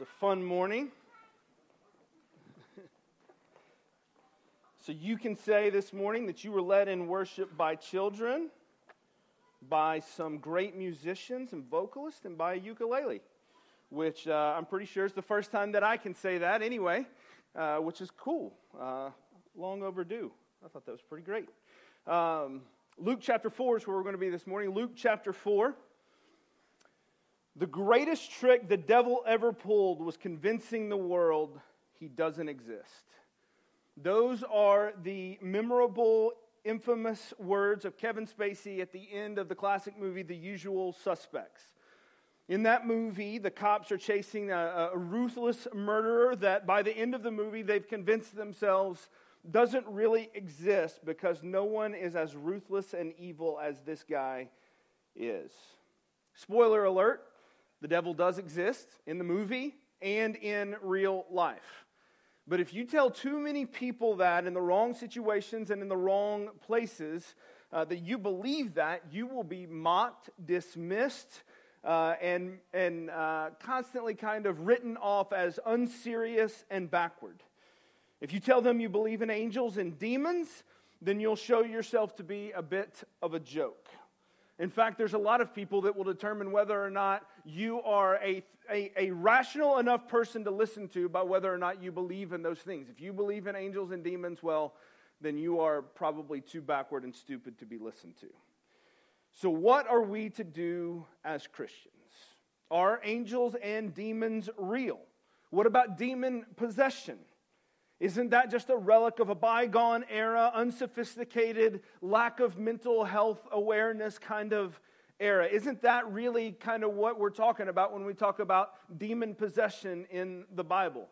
It's a fun morning. so, you can say this morning that you were led in worship by children, by some great musicians and vocalists, and by a ukulele, which uh, I'm pretty sure is the first time that I can say that anyway, uh, which is cool. Uh, long overdue. I thought that was pretty great. Um, Luke chapter 4 is where we're going to be this morning. Luke chapter 4. The greatest trick the devil ever pulled was convincing the world he doesn't exist. Those are the memorable, infamous words of Kevin Spacey at the end of the classic movie, The Usual Suspects. In that movie, the cops are chasing a, a, ruthless murderer that by the end of the movie, they've convinced themselves doesn't really exist because no one is as ruthless and evil as this guy is. Spoiler alert the devil does exist in the movie and in real life. But if you tell too many people that in the wrong situations and in the wrong places, uh, that you believe that, you will be mocked, dismissed, uh, and, and uh, constantly kind of written off as unserious and backward. If you tell them you believe in angels and demons, then you'll show yourself to be a bit of a joke. In fact, there's a lot of people that will determine whether or not you are a, a, a, rational enough person to listen to by whether or not you believe in those things. If you believe in angels and demons, well, then you are probably too backward and stupid to be listened to. So, what are we to do as Christians? Are angels and demons real? What about demon possession? Isn't that just a relic of a bygone era, unsophisticated, lack of mental health awareness kind of era? Isn't that really kind of what we're talking about when we talk about demon possession in the Bible?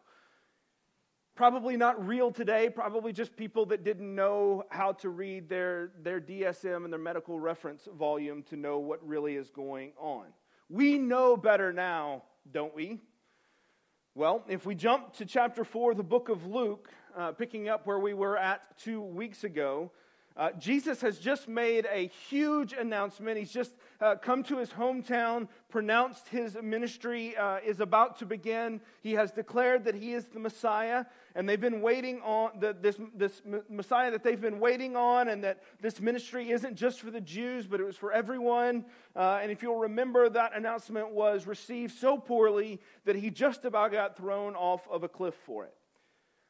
Probably not real today, probably just people that didn't know how to read their, their DSM and their medical reference volume to know what really is going on. We know better now, don't we? Well, if we jump to chapter 4 the book of Luke, uh, picking up where we were at two weeks ago, uh, Jesus has just made a huge announcement. He's just uh, come to his hometown, pronounced his ministry uh, is about to begin. He has declared that he is the Messiah, and they've been waiting on the, this, this Messiah that they've been waiting on, and that this ministry isn't just for the Jews, but it was for everyone. Uh, and if you'll remember, that announcement was received so poorly that he just about got thrown off of a cliff for it.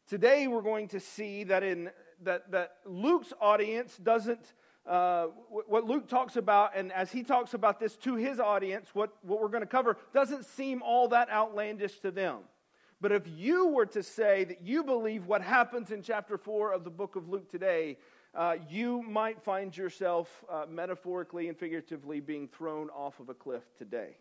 Today, we're going to see that, in, that, that Luke's audience doesn't. Uh, what Luke talks about, and as he talks about this to his audience, what, what we're going to cover doesn't seem all that outlandish to them. But if you were to say that you believe what happens in chapter 4 of the book of Luke today, uh, you might find yourself uh, metaphorically and figuratively being thrown off of a cliff today.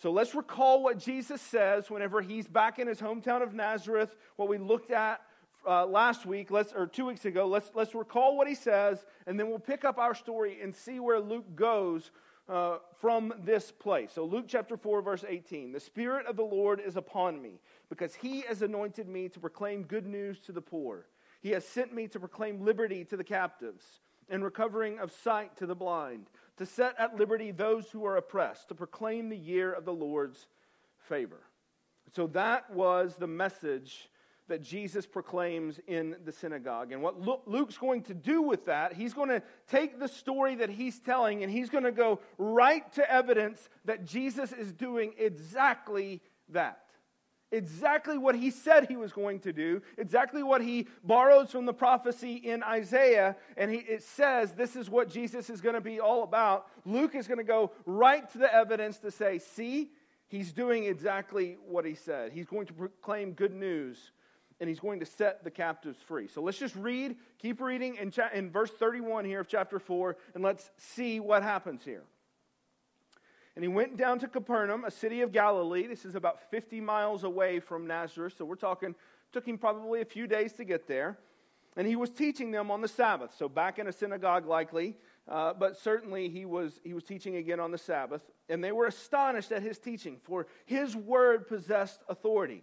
So let's recall what Jesus says whenever he's back in his hometown of Nazareth, what we looked at uh, last week, let's, or two weeks ago. Let's, let's recall what he says, and then we'll pick up our story and see where Luke goes uh, from this place. So, Luke chapter 4, verse 18. The Spirit of the Lord is upon me, because he has anointed me to proclaim good news to the poor. He has sent me to proclaim liberty to the captives and recovering of sight to the blind, to set at liberty those who are oppressed, to proclaim the year of the Lord's favor. So, that was the message that Jesus proclaims in the synagogue. And what Luke's going to do with that, he's going to take the story that he's telling and he's going to go right to evidence that Jesus is doing exactly that. Exactly what he said he was going to do, exactly what he borrows from the prophecy in Isaiah, and he, it says this is what Jesus is going to be all about. Luke is going to go right to the evidence to say, see, he's doing exactly what he said. He's going to proclaim good news and he's going to set the captives free. So let's just read, keep reading in, cha- in verse 31 here of chapter 4, and let's see what happens here. And he went down to Capernaum, a city of Galilee. This is about 50 miles away from Nazareth, so we're talking, took him probably a few days to get there. And he was teaching them on the Sabbath, so back in a synagogue likely, uh, but certainly he was, he was teaching again on the Sabbath. And they were astonished at his teaching, for his word possessed authority.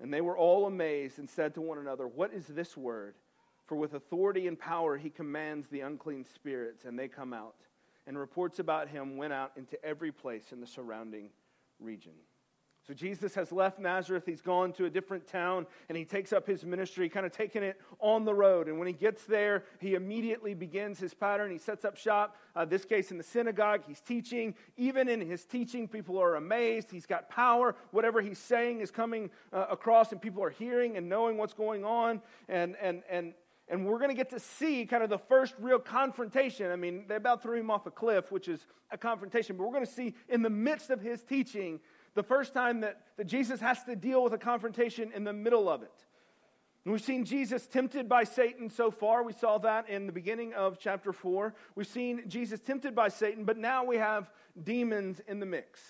And they were all amazed and said to one another, What is this word? For with authority and power he commands the unclean spirits, and they come out. And reports about him went out into every place in the surrounding region. So Jesus has left Nazareth. He's gone to a different town and he takes up his ministry, kind of taking it on the road. And when he gets there, he immediately begins his pattern. He sets up shop, uh, this case in the synagogue. He's teaching. Even in his teaching, people are amazed. He's got power. Whatever he's saying is coming uh, across and people are hearing and knowing what's going on. And, and, and, and we're going to get to see kind of the first real confrontation. I mean, they about threw him off a cliff, which is a confrontation, but we're going to see in the midst of his teaching the first time that, that Jesus has to deal with a confrontation in the middle of it. And we've seen Jesus tempted by Satan so far. We saw that in the beginning of chapter 4. We've seen Jesus tempted by Satan, but now we have demons in the mix.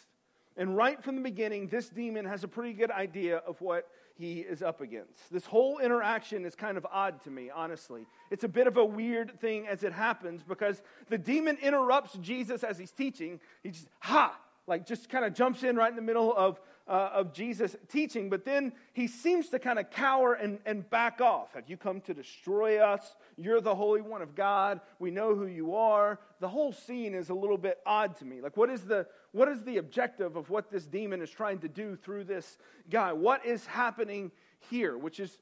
And right from the beginning, this demon has a pretty good idea of what he is up against. This whole interaction is kind of odd to me, honestly. It's a bit of a weird thing as it happens because the demon interrupts Jesus as he's teaching. He just, ha, like just kind of jumps in right in the middle of, uh, of Jesus teaching, but then he seems to kind of cower and, and back off. Have you come to destroy us? You're the Holy One of God. We know who you are. The whole scene is a little bit odd to me. Like, what is the, what is the objective of what this demon is trying to do through this guy? What is happening here? Which is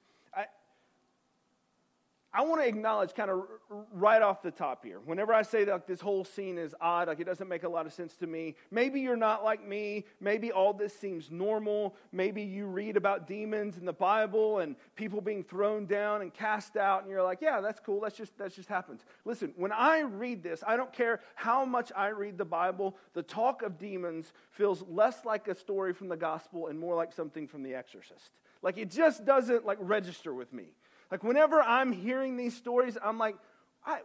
I want to acknowledge kind of right off the top here. Whenever I say that this whole scene is odd, like it doesn't make a lot of sense to me, maybe you're not like me. Maybe all this seems normal. Maybe you read about demons in the Bible and people being thrown down and cast out, and you're like, yeah, that's cool. That's just, that just happens. Listen, when I read this, I don't care how much I read the Bible, the talk of demons feels less like a story from the gospel and more like something from The Exorcist. Like it just doesn't like register with me. Like, whenever I'm hearing these stories, I'm like,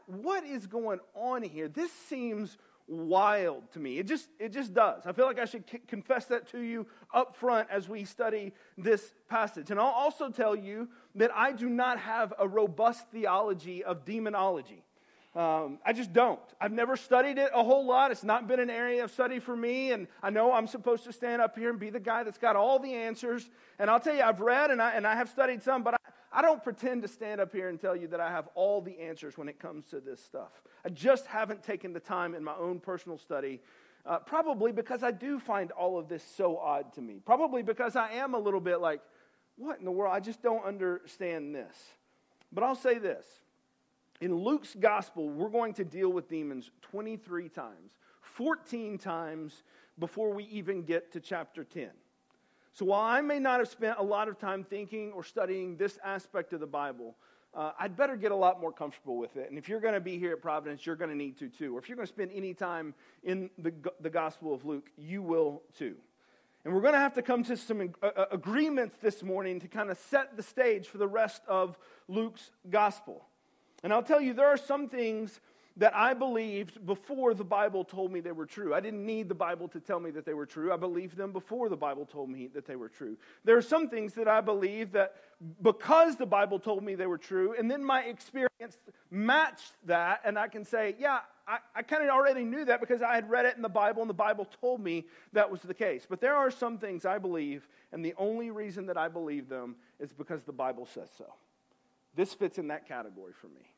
what is going on here? This seems wild to me. It just, it just does. I feel like I should c- confess that to you up front as we study this passage. And I'll also tell you that I do not have a robust theology of demonology. Um, I just don't. I've never studied it a whole lot. It's not been an area of study for me. And I know I'm supposed to stand up here and be the guy that's got all the answers. And I'll tell you, I've read and I, and I have studied some, but I, don't pretend to stand up here and tell you that I have all the answers when it comes to this stuff. I just haven't taken the time in my own personal study, uh, probably because I do find all of this so odd to me. Probably because I am a little bit like, what in the world? I just don't understand this. But I'll say this. In Luke's gospel, we're going to deal with demons 23 times, 14 times before we even get to chapter 10. So while I may not have spent a lot of time thinking or studying this aspect of the Bible, uh, I'd better get a lot more comfortable with it. And if you're going to be here at Providence, you're going to need to too. Or if you're going to spend any time in the, the Gospel of Luke, you will too. And we're going to have to come to some uh, uh, agreements this morning to kind of set the stage for the rest of Luke's Gospel. And I'll tell you, there are some things that I believed before the Bible told me they were true. I didn't need the Bible to tell me that they were true. I believed them before the Bible told me that they were true. There are some things that I believe that because the Bible told me they were true, and then my experience matched that, and I can say, yeah, I, I kind of already knew that because I had read it in the Bible, and the Bible told me that was the case. But there are some things I believe, and the only reason that I believe them is because the Bible says so. This fits in that category for me.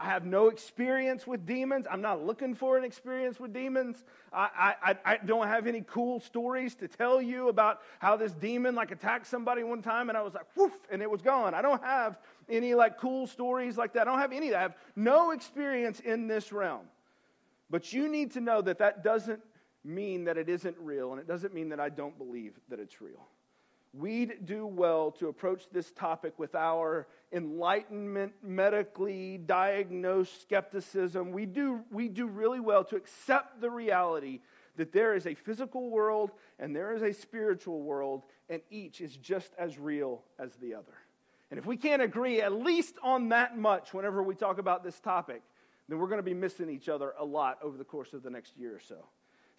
I have no experience with demons. I'm not looking for an experience with demons. I, I, I don't have any cool stories to tell you about how this demon like attacked somebody one time and I was like, whoof, and it was gone. I don't have any like cool stories like that. I don't have any. I have no experience in this realm. But you need to know that that doesn't mean that it isn't real, and it doesn't mean that I don't believe that it's real. We'd do well to approach this topic with our enlightenment, medically diagnosed skepticism. We do, we do really well to accept the reality that there is a physical world and there is a spiritual world, and each is just as real as the other. And if we can't agree at least on that much whenever we talk about this topic, then we're going to be missing each other a lot over the course of the next year or so.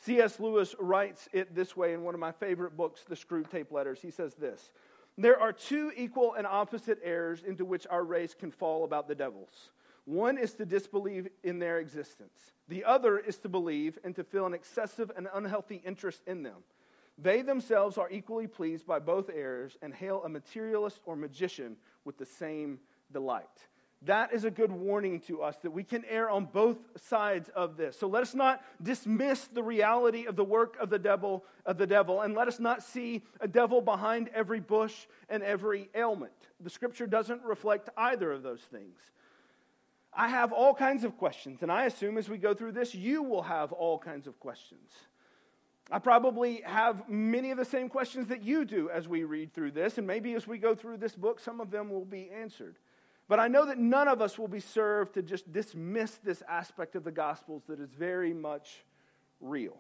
C.S. Lewis writes it this way in one of my favorite books, The Screwtape Letters. He says this There are two equal and opposite errors into which our race can fall about the devils. One is to disbelieve in their existence, the other is to believe and to feel an excessive and unhealthy interest in them. They themselves are equally pleased by both errors and hail a materialist or magician with the same delight. That is a good warning to us that we can err on both sides of this. So let us not dismiss the reality of the work of the devil, of the devil, and let us not see a devil behind every bush and every ailment. The scripture doesn't reflect either of those things. I have all kinds of questions, and I assume as we go through this, you will have all kinds of questions. I probably have many of the same questions that you do as we read through this, and maybe as we go through this book, some of them will be answered. But I know that none of us will be served to just dismiss this aspect of the Gospels that is very much real.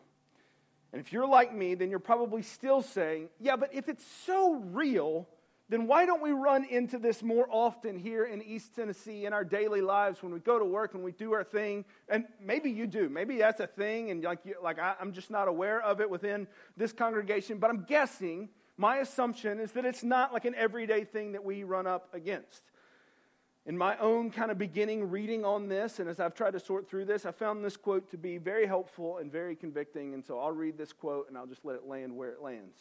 And if you're like me, then you're probably still saying, yeah, but if it's so real, then why don't we run into this more often here in East Tennessee in our daily lives when we go to work and we do our thing? And maybe you do. Maybe that's a thing, and like, you, like I, I'm just not aware of it within this congregation. But I'm guessing, my assumption is that it's not like an everyday thing that we run up against. In my own kind of beginning reading on this, and as I've tried to sort through this, I found this quote to be very helpful and very convicting. And so I'll read this quote and I'll just let it land where it lands.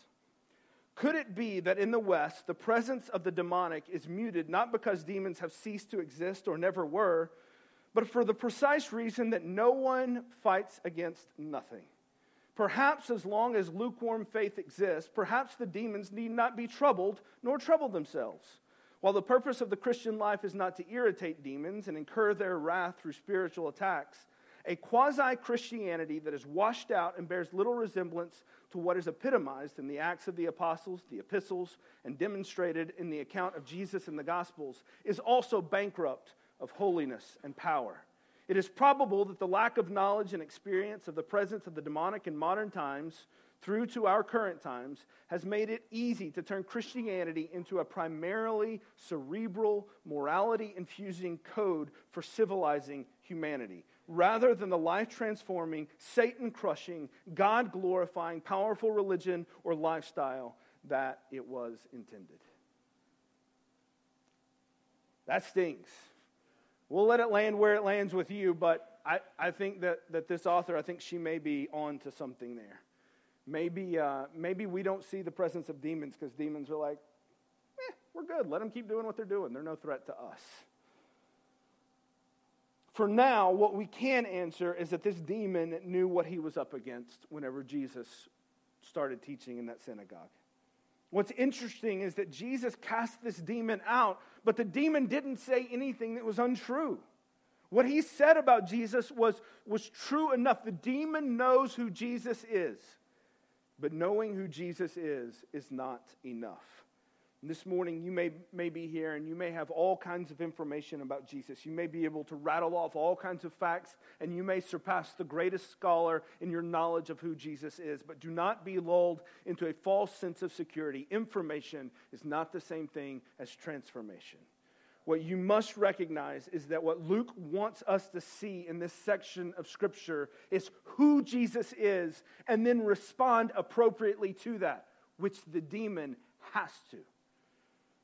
Could it be that in the West, the presence of the demonic is muted not because demons have ceased to exist or never were, but for the precise reason that no one fights against nothing? Perhaps as long as lukewarm faith exists, perhaps the demons need not be troubled nor trouble themselves. While the purpose of the Christian life is not to irritate demons and incur their wrath through spiritual attacks, a quasi Christianity that is washed out and bears little resemblance to what is epitomized in the Acts of the Apostles, the epistles, and demonstrated in the account of Jesus in the Gospels is also bankrupt of holiness and power. It is probable that the lack of knowledge and experience of the presence of the demonic in modern times through to our current times has made it easy to turn Christianity into a primarily cerebral, morality infusing code for civilizing humanity, rather than the life transforming, Satan crushing, God glorifying, powerful religion or lifestyle that it was intended. That stings. We'll let it land where it lands with you, but I, I think that, that this author, I think she may be on to something there. Maybe, uh, maybe we don't see the presence of demons because demons are like, eh, we're good. Let them keep doing what they're doing. They're no threat to us. For now, what we can answer is that this demon knew what he was up against whenever Jesus started teaching in that synagogue. What's interesting is that Jesus cast this demon out, but the demon didn't say anything that was untrue. What he said about Jesus was, was true enough. The demon knows who Jesus is. But knowing who Jesus is is not enough. this morning, you may, may be here and you may have all kinds of information about Jesus. You may be able to rattle off all kinds of facts, and you may surpass the greatest scholar in your knowledge of who Jesus is. But do not be lulled into a false sense of security. Information is not the same thing as transformation what you must recognize is that what Luke wants us to see in this section of Scripture is who Jesus is and then respond appropriately to that, which the demon has to.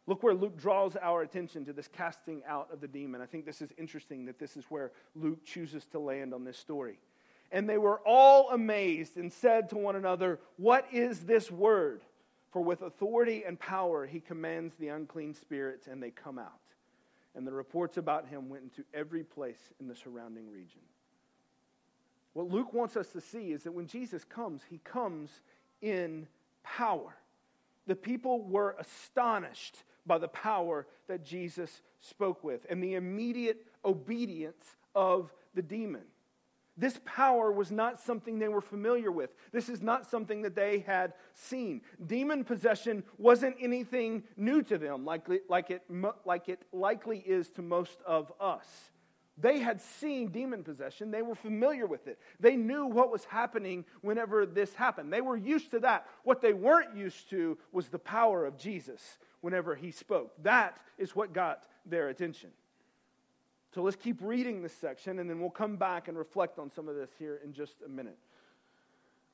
Look where Luke draws our attention to this casting out of the demon. I think this is interesting that this is where Luke chooses to land on this story. And they were all amazed and said to one another, What is this word? For with authority and power he commands the unclean spirits, and they come out and the reports about him went into every place in the surrounding region. What Luke wants us to see is that when Jesus comes, he comes in power. The people were astonished by the power that Jesus spoke with and the immediate obedience of the demon. This power was not something they were familiar with. This is not something that they had seen. Demon possession wasn't anything new to them, like, like, it, like it likely is to most of us. They had seen demon possession. They were familiar with it. They knew what was happening whenever this happened. They were used to that. What they weren't used to was the power of Jesus whenever he spoke. That is what got their attention. So let's keep reading this section and then we'll come back and reflect on some of this here in just a minute.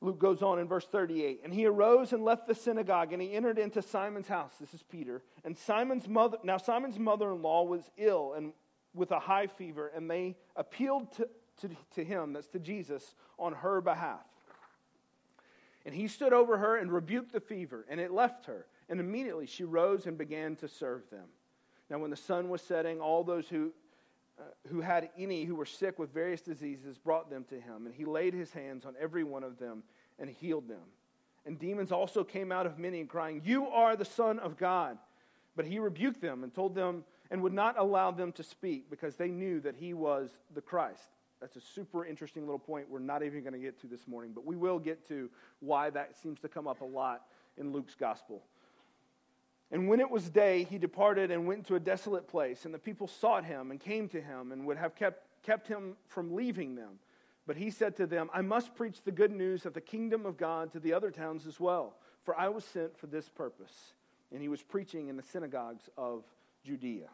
Luke goes on in verse 38. And he arose and left the synagogue, and he entered into Simon's house. This is Peter. And Simon's mother, now Simon's mother in law was ill and with a high fever, and they appealed to, to, to him, that's to Jesus, on her behalf. And he stood over her and rebuked the fever, and it left her. And immediately she rose and began to serve them. Now, when the sun was setting, all those who, Uh, who had any who were sick with various diseases brought them to him, and he laid his hands on every one of them and healed them. And demons also came out of many, crying, You are the Son of God. But he rebuked them and told them, and would not allow them to speak because they knew that he was the Christ. That's a super interesting little point we're not even going to get to this morning, but we will get to why that seems to come up a lot in Luke's gospel. And when it was day, he departed and went to a desolate place, and the people sought him and came to him and would have kept, kept him from leaving them. But he said to them, I must preach the good news of the kingdom of God to the other towns as well, for I was sent for this purpose. And he was preaching in the synagogues of Judea.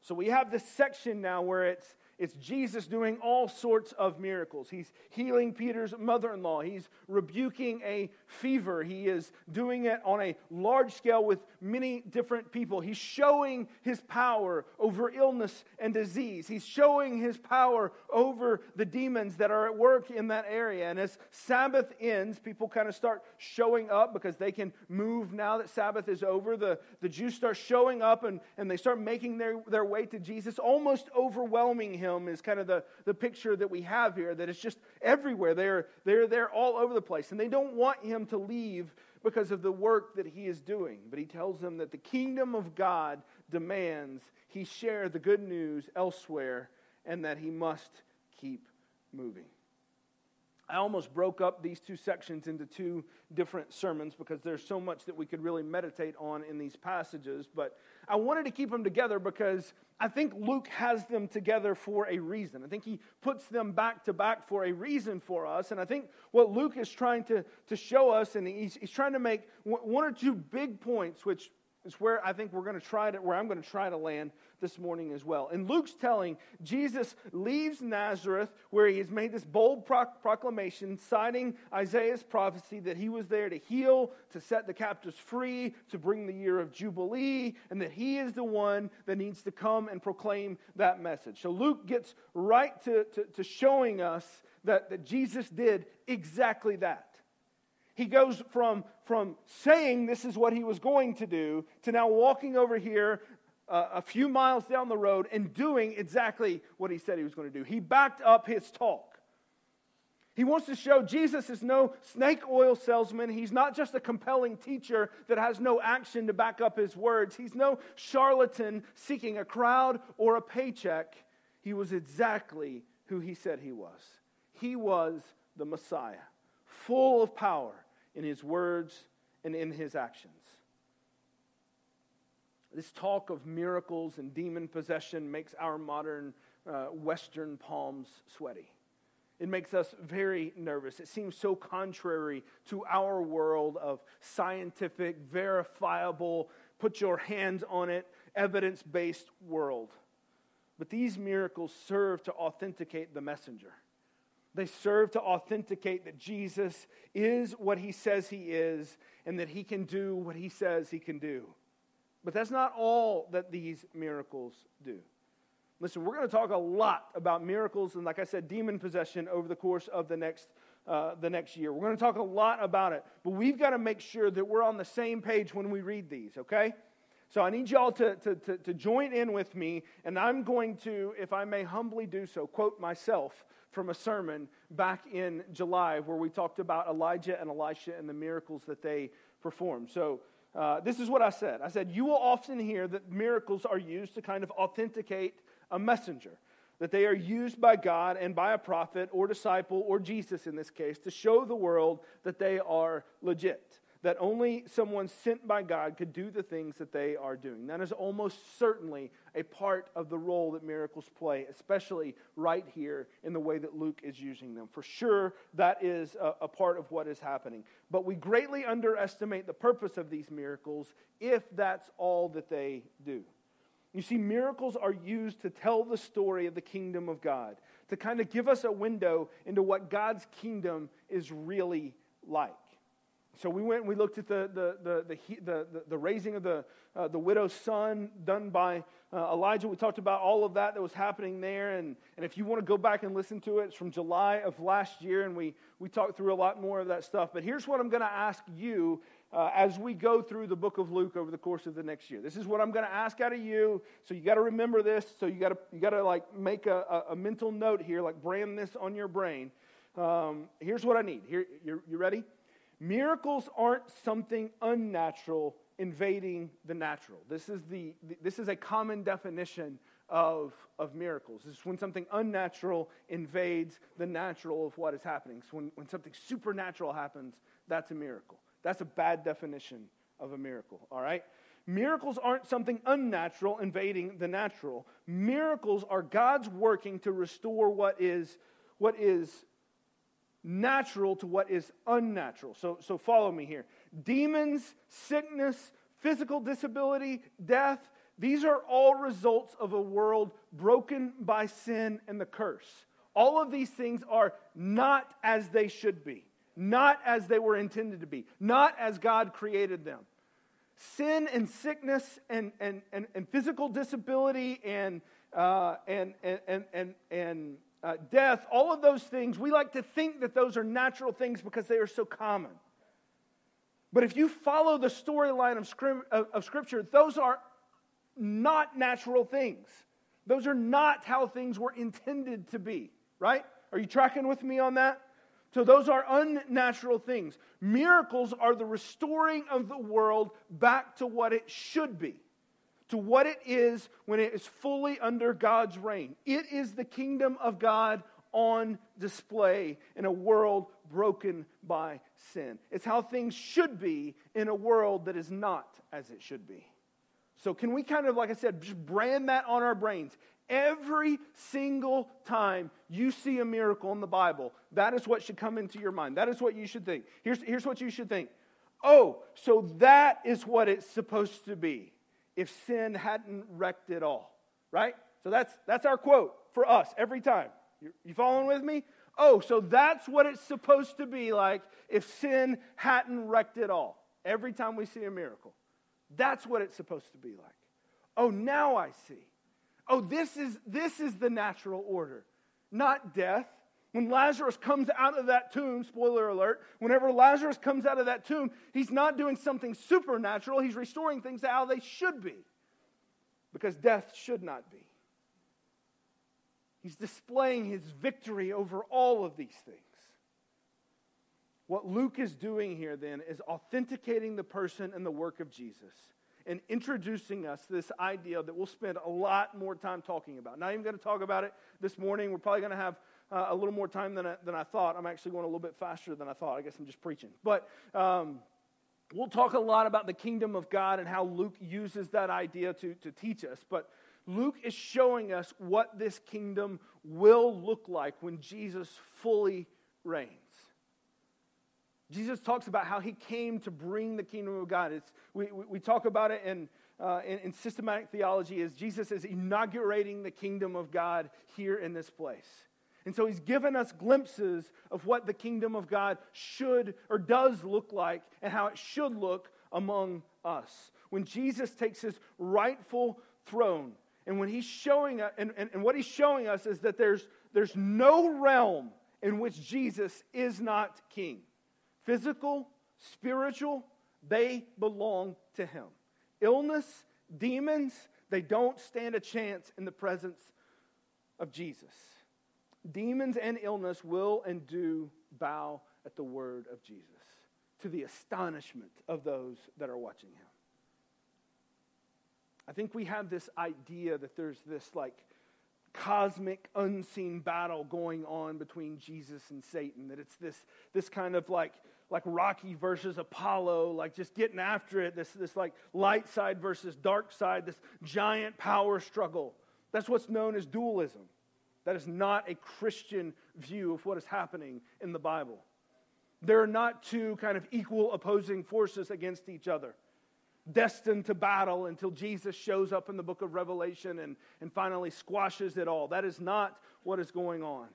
So we have this section now where it's it's Jesus doing all sorts of miracles. He's healing Peter's mother in law. He's rebuking a fever. He is doing it on a large scale with many different people. He's showing his power over illness and disease. He's showing his power over the demons that are at work in that area. And as Sabbath ends, people kind of start showing up because they can move now that Sabbath is over. The, the Jews start showing up and, and they start making their, their way to Jesus, almost overwhelming him him is kind of the, the picture that we have here that it's just everywhere. They're, they're there all over the place. And they don't want him to leave because of the work that he is doing. But he tells them that the kingdom of God demands he share the good news elsewhere and that he must keep moving. I almost broke up these two sections into two different sermons because there's so much that we could really meditate on in these passages. But I wanted to keep them together because I think Luke has them together for a reason. I think he puts them back to back for a reason for us. And I think what Luke is trying to, to show us, and he's, he's trying to make one or two big points, which is where I think we're going to try to, where I'm going to try to land this morning as well. In Luke's telling, Jesus leaves Nazareth where he has made this bold proclamation citing Isaiah's prophecy that he was there to heal, to set the captives free, to bring the year of Jubilee, and that he is the one that needs to come and proclaim that message. So Luke gets right to, to, to showing us that, that Jesus did exactly that. He goes from, from saying this is what he was going to do to now walking over here uh, a few miles down the road and doing exactly what he said he was going to do. He backed up his talk. He wants to show Jesus is no snake oil salesman. He's not just a compelling teacher that has no action to back up his words. He's no charlatan seeking a crowd or a paycheck. He was exactly who he said he was. He was the Messiah, full of power in his words and in his actions. This talk of miracles and demon possession makes our modern uh, Western palms sweaty. It makes us very nervous. It seems so contrary to our world of scientific, verifiable, put your hands on it, evidence based world. But these miracles serve to authenticate the messenger. They serve to authenticate that Jesus is what he says he is and that he can do what he says he can do. But that's not all that these miracles do. Listen, we're going to talk a lot about miracles and, like I said, demon possession over the course of the next, uh, the next year. We're going to talk a lot about it, but we've got to make sure that we're on the same page when we read these, okay? So I need y'all to, to, to, to join in with me, and I'm going to, if I may humbly do so, quote myself from a sermon back in July where we talked about Elijah and Elisha and the miracles that they performed. So uh, this is what I said I said, You will often hear that miracles are used to kind of authenticate a messenger, that they are used by God and by a prophet or disciple or Jesus in this case to show the world that they are legit that only someone sent by God could do the things that they are doing. That is almost certainly a part of the role that miracles play, especially right here in the way that Luke is using them. For sure, that is a, a part of what is happening. But we greatly underestimate the purpose of these miracles if that's all that they do. You see, miracles are used to tell the story of the kingdom of God, to kind of give us a window into what God's kingdom is really like. So we went and we looked at the, the, the, the, raising of the, uh, the widow's son done by uh, Elijah. We talked about all of that that was happening there. And, and if you want to go back and listen to it, it's from July of last year. And we, we talked through a lot more of that stuff. But here's what I'm going to ask you uh, as we go through the book of Luke over the course of the next year. This is what I'm going to ask out of you. So you got to remember this. So you got to you got to like make a, a, mental note here, like brand this on your brain. Um, here's what I need. Here, you ready? Miracles aren't something unnatural invading the natural. This is the this is a common definition of, of miracles. This is when something unnatural invades the natural of what is happening. So when, when something supernatural happens, that's a miracle. That's a bad definition of a miracle, all right? Miracles aren't something unnatural invading the natural. Miracles are God's working to restore what is, what is natural to what is unnatural. So, so follow me here. Demons, sickness, physical disability, death, these are all results of a world broken by sin and the curse. All of these things are not as they should be not as they were intended to be, not as God created them. Sin and sickness and, and, and, and physical disability and, uh, and, and, and, and uh, death, all of those things, we like to think that those are natural things because they are so common. But if you follow the storyline of, script, of, of Scripture, those are not natural things. Those are not how things were intended to be, right? Are you tracking with me on that? So, those are unnatural things. Miracles are the restoring of the world back to what it should be, to what it is when it is fully under God's reign. It is the kingdom of God on display in a world broken by sin. It's how things should be in a world that is not as it should be. So, can we kind of, like I said, just brand that on our brains? Every single time you see a miracle in the Bible, that is what should come into your mind. That is what you should think. Here's, here's what you should think Oh, so that is what it's supposed to be if sin hadn't wrecked it all, right? So that's, that's our quote for us every time. You, you following with me? Oh, so that's what it's supposed to be like if sin hadn't wrecked it all. Every time we see a miracle. That's what it's supposed to be like. Oh, now I see oh, this is, this is the natural order, not death. When Lazarus comes out of that tomb, spoiler alert, whenever Lazarus comes out of that tomb, he's not doing something supernatural. He's restoring things to how they should be. Because death should not be. He's displaying his victory over all of these things. What Luke is doing here then is authenticating the person and the work of Jesus and introducing us to this idea that we'll spend a lot more time talking about. Not even going to talk about it this morning. We're probably going to have uh, a little more time than I, than I thought. I'm actually going a little bit faster than I thought. I guess I'm just preaching. But um, we'll talk a lot about the kingdom of God and how Luke uses that idea to, to teach us. But Luke is showing us what this kingdom will look like when Jesus fully reigns. Jesus talks about how he came to bring the kingdom of God. It's, we, we, talk about it in, uh, in, in, systematic theology as Jesus is inaugurating the kingdom of God here in this place. And so he's given us glimpses of what the kingdom of God should or does look like and how it should look among us. When Jesus takes his rightful throne, and when he's showing us, and, and, and what he's showing us is that there's, there's no realm in which Jesus is not king physical, spiritual, they belong to Him. Illness, demons, they don't stand a chance in the presence of Jesus. Demons and illness will and do bow at the word of Jesus to the astonishment of those that are watching him. I think we have this idea that there's this like cosmic unseen battle going on between Jesus and Satan that it's this this kind of like like Rocky versus Apollo, like just getting after it, this, this like light side versus dark side, this giant power struggle. That's what's known as dualism. That is not a Christian view of what is happening in the Bible. There are not two kind of equal opposing forces against each other, destined to battle until Jesus shows up in the book of Revelation and, and finally squashes it all. That is not what is going on.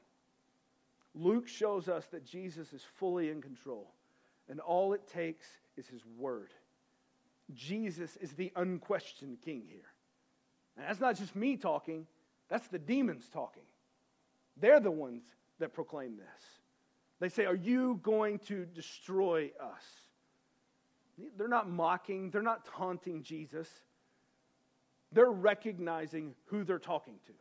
Luke shows us that Jesus is fully in control And all it takes is his word. Jesus is the unquestioned king here. And that's not just me talking, that's the demons talking. They're the ones that proclaim this. They say, Are you going to destroy us? They're not mocking, they're not taunting Jesus. They're recognizing who they're talking to.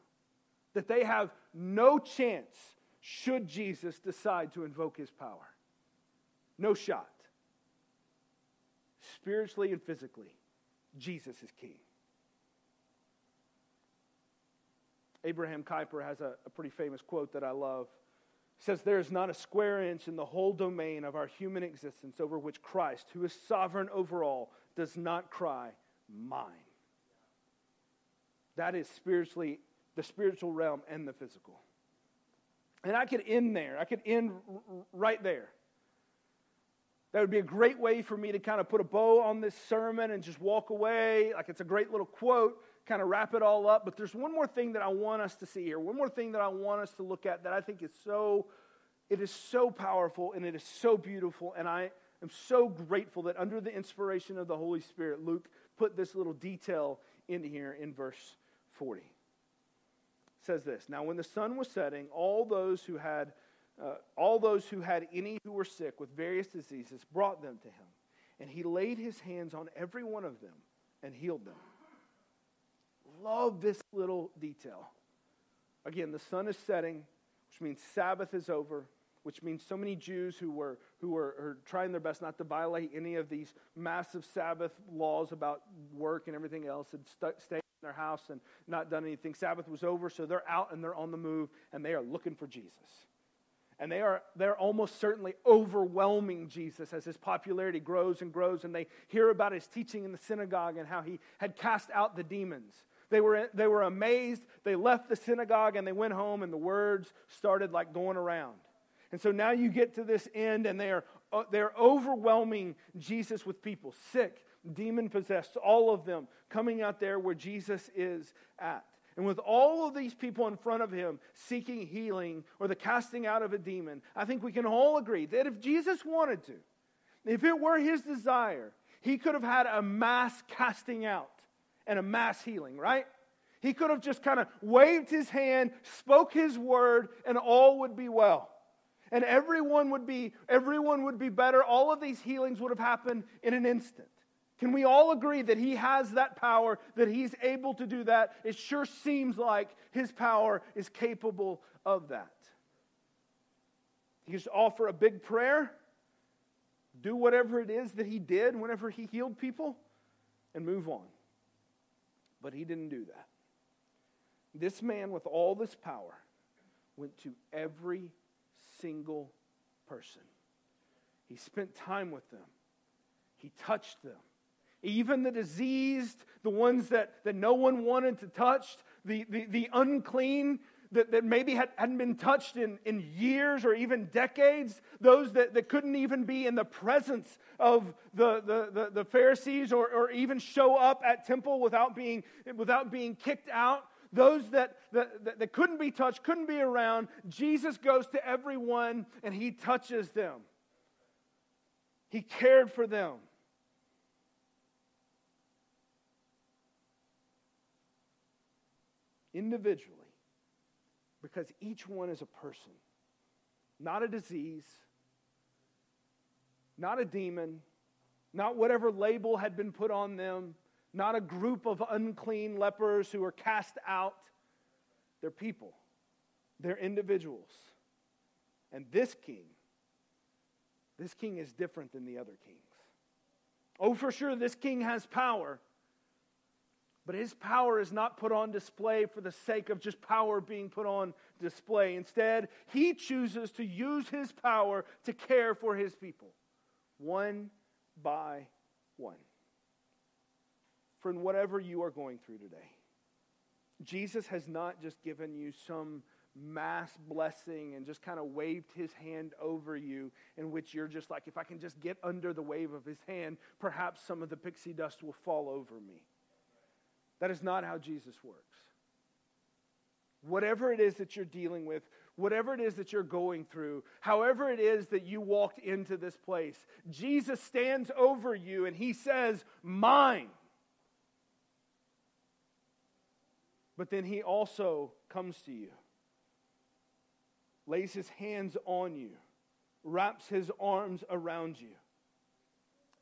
That they have no chance should Jesus decide to invoke his power. No shot. Spiritually and physically, Jesus is king. Abraham Kuyper has a, a pretty famous quote that I love. He says, There is not a square inch in the whole domain of our human existence over which Christ, who is sovereign over all, does not cry, Mine. That is spiritually the spiritual realm and the physical. And I could end there. I could end right there. That would be a great way for me to kind of put a bow on this sermon and just walk away. Like it's a great little quote, kind of wrap it all up. But there's one more thing that I want us to see here. One more thing that I want us to look at that I think is so, it is so powerful and it is so beautiful. And I am so grateful that under the inspiration of the Holy Spirit, Luke put this little detail in here in verse 40. It says this Now, when the sun was setting, all those who had uh, all those who had any who were sick with various diseases brought them to him, and he laid his hands on every one of them and healed them. Love this little detail. Again, the sun is setting, which means Sabbath is over, which means so many Jews who were who were, trying their best not to violate any of these massive Sabbath laws about work and everything else had st- stayed in their house and not done anything. Sabbath was over, so they're out and they're on the move and they are looking for Jesus. And they are they're almost certainly overwhelming Jesus as his popularity grows and grows, and they hear about his teaching in the synagogue and how he had cast out the demons. They were, they were amazed. They left the synagogue and they went home, and the words started like going around. And so now you get to this end, and they are, uh, they're overwhelming Jesus with people sick, demon possessed, all of them coming out there where Jesus is at. And with all of these people in front of him seeking healing or the casting out of a demon, I think we can all agree that if Jesus wanted to, if it were his desire, he could have had a mass casting out and a mass healing, right? He could have just kind of waved his hand, spoke his word, and all would be well. And everyone would be everyone would be better. All of these healings would have happened in an instant. Can we all agree that he has that power, that he's able to do that? It sure seems like his power is capable of that. He just offer a big prayer, do whatever it is that he did whenever he healed people, and move on. But he didn't do that. This man, with all this power, went to every single person. He spent time with them, he touched them even the diseased, the ones that, that no one wanted to touch, the, the, the unclean that, that maybe had, hadn't been touched in, in years or even decades, those that, that couldn't even be in the presence of the, the, the, the Pharisees or, or even show up at temple without being, without being kicked out those that, that, that, couldn't be touched, couldn't be around, Jesus goes to everyone and he touches them. He cared for them. individually because each one is a person, not a disease, not a demon, not whatever label had been put on them, not a group of unclean lepers who are cast out. They're people, they're individuals. And this king, this king is different than the other kings. Oh, for sure, this king has power. But his power is not put on display for the sake of just power being put on display. Instead, he chooses to use his power to care for his people, one by one. Friend, whatever you are going through today, Jesus has not just given you some mass blessing and just kind of waved his hand over you, in which you're just like, if I can just get under the wave of his hand, perhaps some of the pixie dust will fall over me. That is not how Jesus works. Whatever it is that you're dealing with, whatever it is that you're going through, however it is that you walked into this place, Jesus stands over you and he says, Mine. But then he also comes to you, lays his hands on you, wraps his arms around you,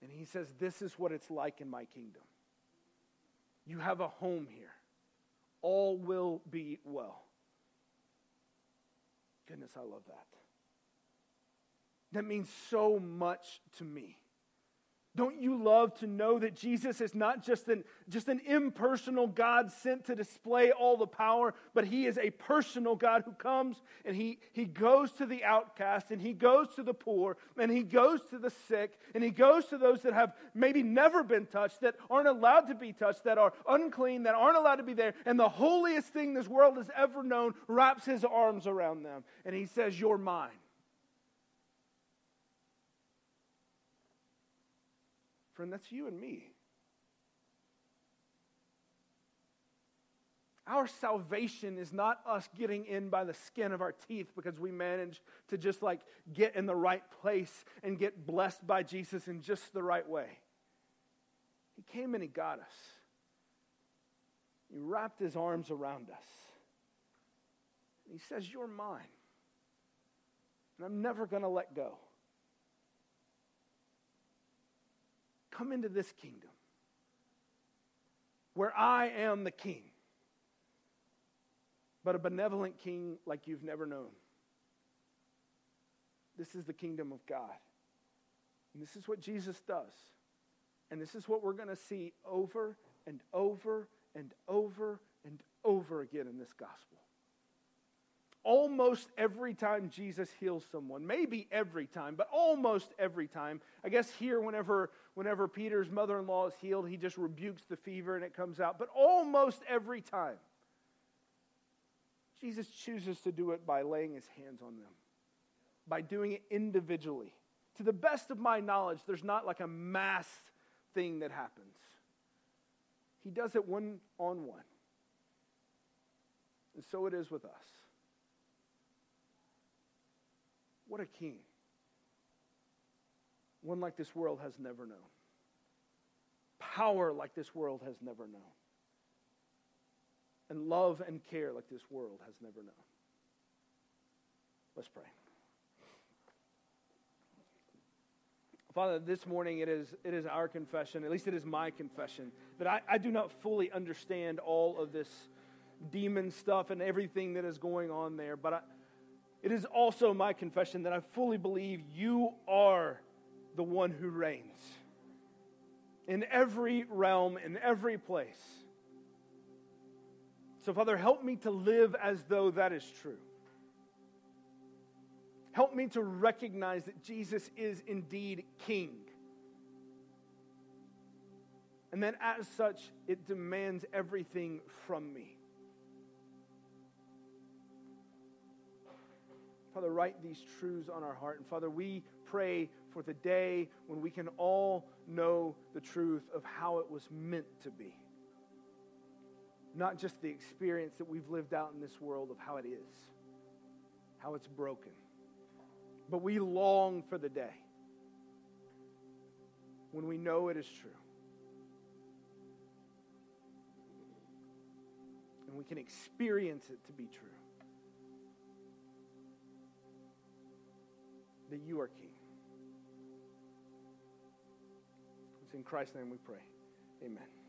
and he says, This is what it's like in my kingdom. You have a home here. All will be well. Goodness, I love that. That means so much to me. Don't you love to know that Jesus is not just an, just an impersonal God sent to display all the power, but he is a personal God who comes and he, he goes to the outcast and he goes to the poor and he goes to the sick and he goes to those that have maybe never been touched, that aren't allowed to be touched, that are unclean, that aren't allowed to be there. And the holiest thing this world has ever known wraps his arms around them and he says, You're mine. Friend, that's you and me. Our salvation is not us getting in by the skin of our teeth because we managed to just like get in the right place and get blessed by Jesus in just the right way. He came and He got us. He wrapped His arms around us. He says, You're mine. And I'm never going to let go. Come into this kingdom where I am the king, but a benevolent king like you've never known. This is the kingdom of God. And this is what Jesus does. And this is what we're going to see over and over and over and over again in this gospel almost every time Jesus heals someone, maybe every time, but almost every time. I guess here, whenever, whenever Peter's mother in law is healed, he just rebukes the fever and it comes out. But almost every time, Jesus chooses to do it by laying his hands on them, by doing it individually. To the best of my knowledge, there's not like a mass thing that happens. He does it one on one. And so it is with us. What a king. One like this world has never known. Power like this world has never known. And love and care like this world has never known. Let's pray. Father, this morning it is, it is our confession, at least it is my confession, that I, I do not fully understand all of this demon stuff and everything that is going on there, but I, it is also my confession that I fully believe you are the one who reigns in every realm, in every place. So, Father, help me to live as though that is true. Help me to recognize that Jesus is indeed King. And that as such, it demands everything from me. Father, write these truths on our heart. And Father, we pray for the day when we can all know the truth of how it was meant to be. Not just the experience that we've lived out in this world of how it is, how it's broken. But we long for the day when we know it is true. And we can experience it to be true. That you are King. It's in Christ's name we pray. Amen.